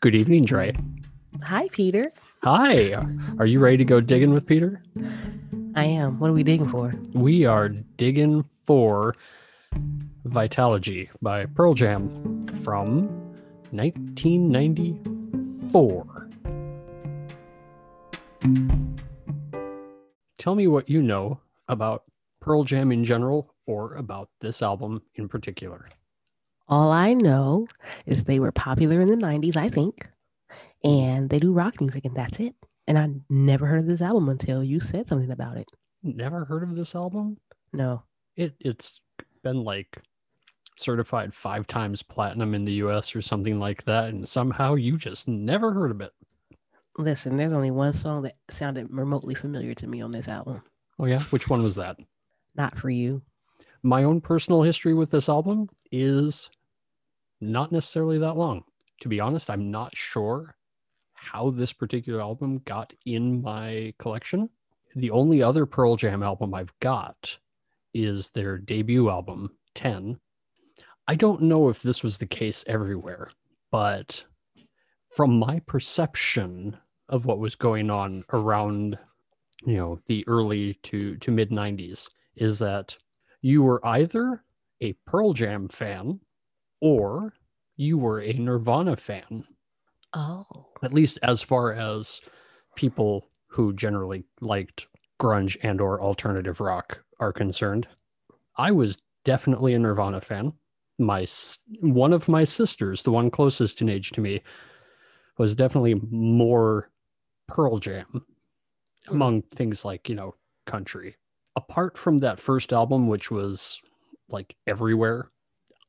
Good evening, Dre. Hi, Peter. Hi. Are you ready to go digging with Peter? I am. What are we digging for? We are digging for Vitalogy by Pearl Jam from 1994. Tell me what you know about Pearl Jam in general or about this album in particular. All I know is they were popular in the 90s, I think, and they do rock music, and that's it. And I never heard of this album until you said something about it. Never heard of this album? No. It it's been like certified 5 times platinum in the US or something like that and somehow you just never heard of it. Listen, there's only one song that sounded remotely familiar to me on this album. Oh yeah, which one was that? Not for you. My own personal history with this album is not necessarily that long. To be honest, I'm not sure how this particular album got in my collection. The only other Pearl Jam album I've got is their debut album, 10. I don't know if this was the case everywhere, but from my perception of what was going on around you know the early to to mid 90s is that you were either a Pearl Jam fan or you were a Nirvana fan. Oh. At least as far as people who generally liked grunge and or alternative rock are concerned. I was definitely a Nirvana fan. My one of my sisters, the one closest in age to me, was definitely more Pearl Jam hmm. among things like, you know, country. Apart from that first album which was like everywhere,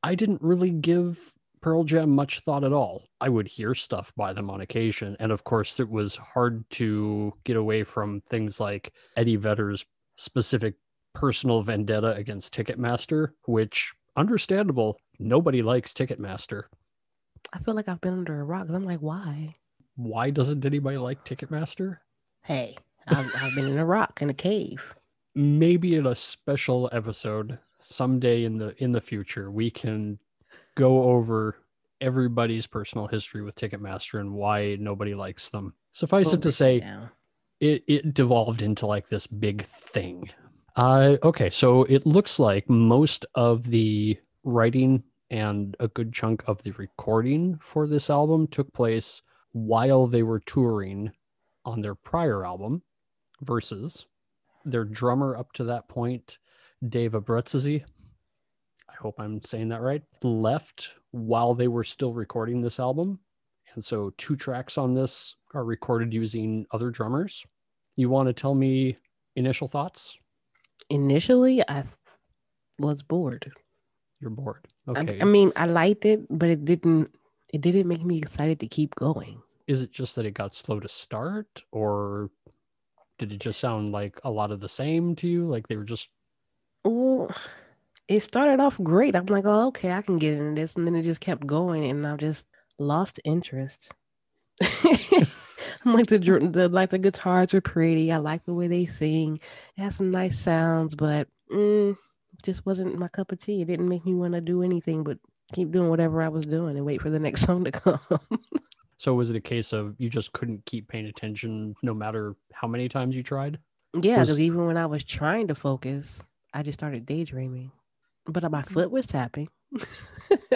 I didn't really give Pearl Jam much thought at all. I would hear stuff by them on occasion. And of course, it was hard to get away from things like Eddie Vedder's specific personal vendetta against Ticketmaster, which, understandable, nobody likes Ticketmaster. I feel like I've been under a rock. I'm like, why? Why doesn't anybody like Ticketmaster? Hey, I've, I've been in a rock in a cave. Maybe in a special episode someday in the in the future we can go over everybody's personal history with Ticketmaster and why nobody likes them. Suffice it to say, it, it devolved into like this big thing. Uh, okay, so it looks like most of the writing and a good chunk of the recording for this album took place while they were touring on their prior album, versus their drummer up to that point, Dave Abbruzzese, I hope I'm saying that right, left while they were still recording this album. And so two tracks on this are recorded using other drummers. You want to tell me initial thoughts? Initially, I was bored. You're bored. Okay. I, I mean, I liked it, but it didn't it didn't make me excited to keep going. Is it just that it got slow to start or did it just sound like a lot of the same to you? Like they were just it started off great. I'm like, oh, okay, I can get into this. And then it just kept going and I just lost interest. I'm like the, the like the guitars are pretty. I like the way they sing. It has some nice sounds, but mm, just wasn't my cup of tea. It didn't make me want to do anything but keep doing whatever I was doing and wait for the next song to come. so was it a case of you just couldn't keep paying attention no matter how many times you tried? Yeah, because was... even when I was trying to focus, I just started daydreaming but my foot was tapping.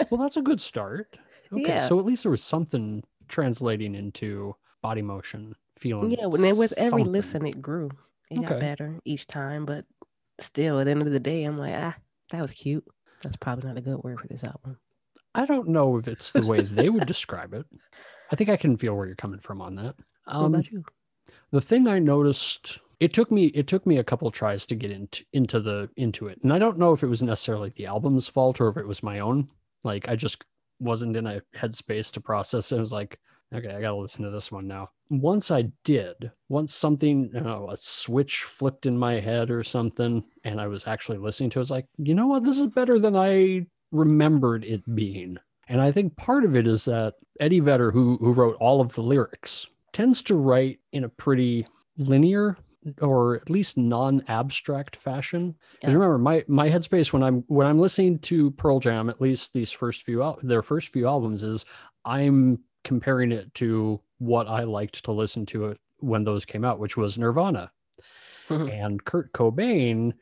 well, that's a good start. Okay, yeah. so at least there was something translating into body motion, feeling. Yeah, when with every listen, it grew. It okay. got better each time, but still, at the end of the day, I'm like, ah, that was cute. That's probably not a good word for this album. I don't know if it's the way they would describe it. I think I can feel where you're coming from on that. Um, what about you? The thing I noticed it took me it took me a couple tries to get into into the into it. And i don't know if it was necessarily the album's fault or if it was my own. Like i just wasn't in a headspace to process it. Was like okay i gotta listen to this one now. Once i did once something you know a switch flipped in my head or something and i was actually listening to it, was like you know what? This is better than i remembered it being. And i think part of it is that eddie vedder who who wrote all of the lyrics tends to write in a pretty linear or at least non-abstract fashion. Because yeah. remember, my my headspace when I'm when I'm listening to Pearl Jam, at least these first few their first few albums, is I'm comparing it to what I liked to listen to it when those came out, which was Nirvana. Mhm. And Kurt Cobain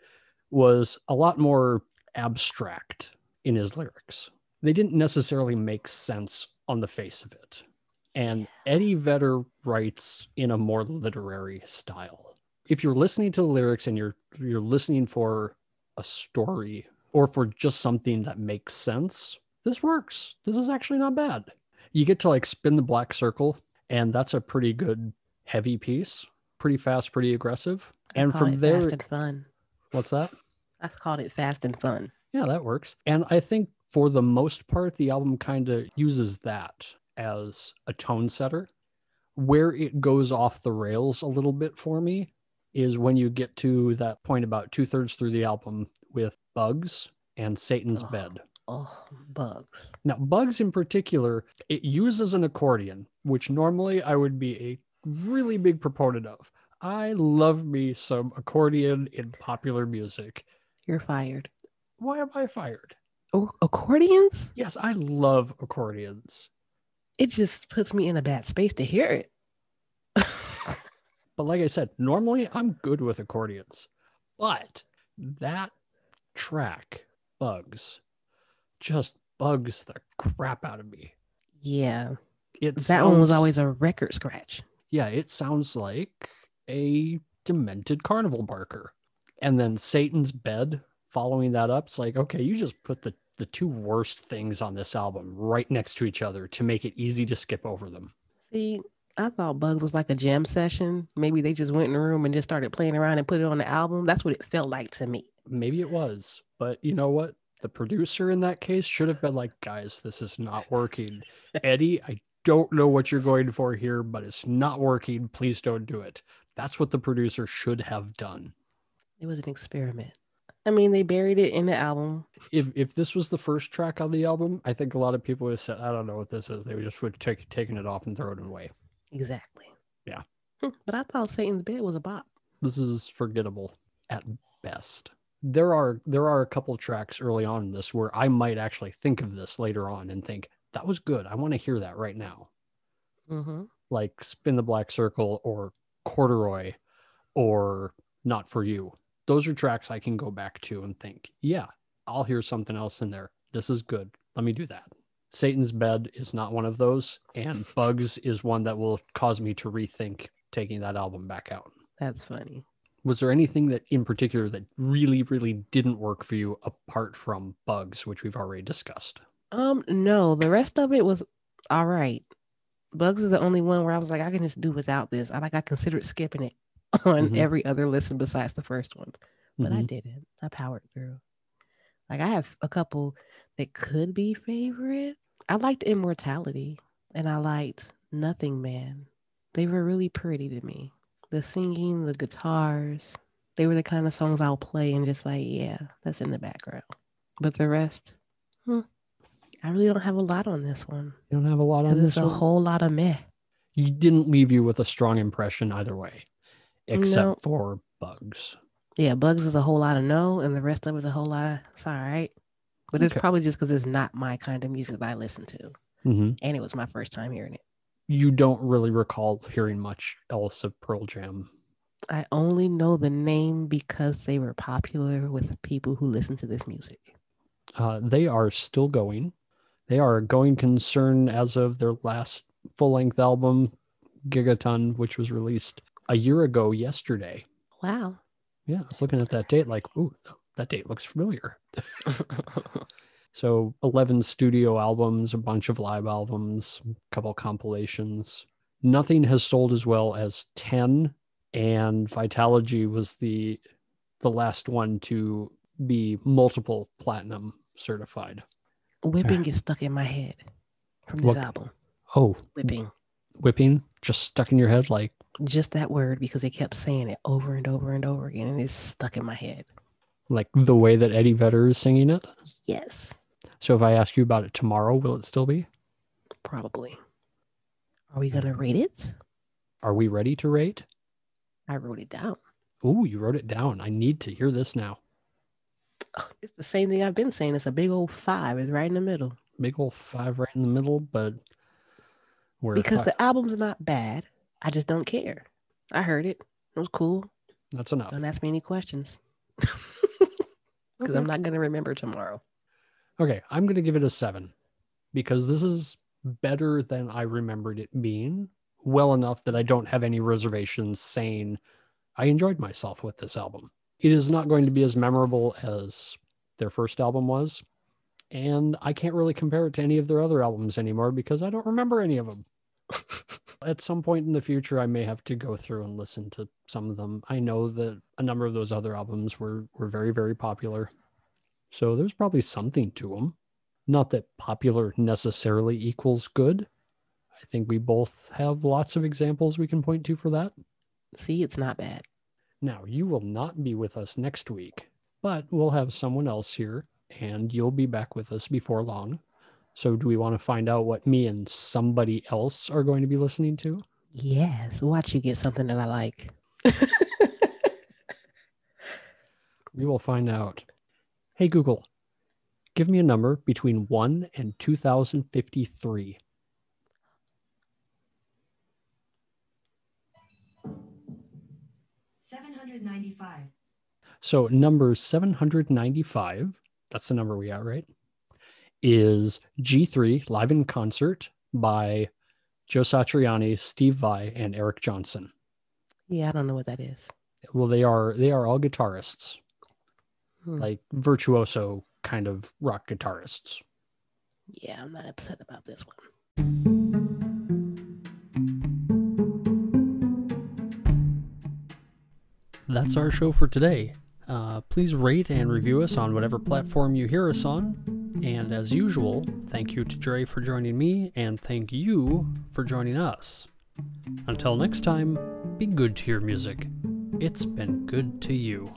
was a lot more abstract in his lyrics. They didn't necessarily make sense on the face of it. And Eddie Vedder writes in a more literary style. If you're listening to the lyrics and you're you're listening for a story or for just something that makes sense, this works. This is actually not bad. You get to like spin the black circle, and that's a pretty good heavy piece, pretty fast, pretty aggressive. I And from there, fast and fun. what's that? I called it fast and fun. Yeah, that works. And I think for the most part, the album kind of uses that as a tone setter. Where it goes off the rails a little bit for me is when you get to that point about two thirds through the album with Bugs and Satan's Ugh. Bed. Oh, bugs. Now, Bugs in particular, it uses an accordion, which normally I would be a really big proponent of. I love me some accordion in popular music. You're fired. Why am I fired? Oh, accordions? Yes, I love accordions. It just puts me in a bad space to hear it. But like I said, normally I'm good with accordions. But that track, Bugs, just bugs the crap out of me. yeah. It That one was always a record scratch. yeah, it sounds like a demented carnival barker. And then Satan's bed following that up. It's like, okay, you just put the, the two worst things on this album right next to each other to make it easy to skip over them. See, I thought Bugs was like a jam session. Maybe they just went in the room and just started playing around and put it on the album. That's what it felt like to me. Maybe it was, but you know what? The producer in that case should have been like, guys, this is not working. Eddie, I don't know what you're going for here, but it's not working. Please don't do it. That's what the producer should have done. It was an experiment. I mean, they buried it in the album. if if this was the first track on the album, I think a lot of people would have said, "I don't know what this is." They would just would take taken it off and thrown it away. Exactly. Yeah. Hmm, But I thought Satan's Bed was a bop. This is forgettable at best. There are there are a couple tracks early on in this where I might actually think of this later on and think that was good. I want to hear that right now, Mm-hmm. like "Spin the Black Circle" or "Corduroy" or "Not for You." Those are tracks I can go back to and think, yeah, I'll hear something else in there. This is good. Let me do that. Satan's Bed is not one of those, and Bugs is one that will cause me to rethink taking that album back out. That's funny. Was there anything that in particular that really, really didn't work for you apart from Bugs, which we've already discussed? Um, no, the rest of it was all right. Bugs is the only one where I was like, I can just do without this. I like I considered skipping it on Mhm. every other listen besides the first one. But I Mhm. didn't. I powered through. Like I have a couple that could be favorite. I liked Immortality and I liked Nothing Man. They were really pretty to me. The singing, the guitars, they were the kind of songs I'll play and just like, yeah, that's in the background. But the rest, hmm, I really don't have a lot on this one. You don't have a lot on this it's a whole lot of meh. you didn't leave you with a strong impression either way, except No. for Bugs. Yeah, Bugs is a whole lot of no, and the rest of it is a whole lot of it's all right. But it's Okay. probably just because it's not my kind of music that I listen to. hmm And it was my first time hearing it. You don't really recall hearing much else of Pearl Jam. I only know the name because they were popular with people who listen to this music. Uh, they are still going. They are a going concern as of their last full length album, Gigaton, which was released a year ago yesterday. Wow. Yeah, I was looking at that date like, ooh, that date looks familiar. So 11 studio albums, a bunch of live albums, a couple compilations. Nothing has sold as well as 10 and Vitalogy was the the last one to be multiple platinum certified. Whipping gets stuck in my head from this What- album. Oh, Whipping. whipping just stuck in your head like Just that word because they kept saying it over and over and over again and it's stuck in my head. Like the way that Eddie Vedder is singing it. Yes, So if I ask you about it tomorrow, will it still be? probably. Are we gonna rate it? Are we ready to rate? I wrote it down. Ooh, you wrote it down. I need to hear this now. It's the same thing I've been saying. It's a big old five. It's right in the middle. big old five right in the middle, but Where because the album's not bad. I just don't care. I heard it. It was cool. that's enough. Don't ask me any questions. Because Okay. I'm not going to remember tomorrow. Okay, I'm going to give it a seven because this is better than I remembered it being. Well enough that I don't have any reservations saying I enjoyed myself with this album. It is not going to be as memorable as their first album was. And I can't really compare it to any of their other albums anymore because I don't remember any of them. At some point in the future, I may have to go through and listen to some of them. I know that a number of those other albums were, were very, very popular. So there's probably something to them. Not that popular necessarily equals good. I think we both have lots of examples we can point to for that. See, it's not bad. Now, you will not be with us next week, but we'll have someone else here and you'll be back with us before long. So, do we want to find out what me and somebody else are going to be listening to? Yes. Watch you get something that I like. We will find out. Hey, Google, give me a number between 1 and 2053. Seven hundred ninety-five. So number 795, that's the number we got, right? Is G3 live in concert by Joe Satriani, Steve Vai, and Eric Johnson. Yeah, I don't know what that is. Well, they are they are all guitarists, Hmm. like virtuoso kind of rock guitarists. Yeah, I'm not upset about this one. That's our show for today. Uh, please rate and review us on whatever platform you hear us on. And as usual, thank you to Dre for joining me, and thank you for joining us. Until next time, be good to your music. It's been good to you.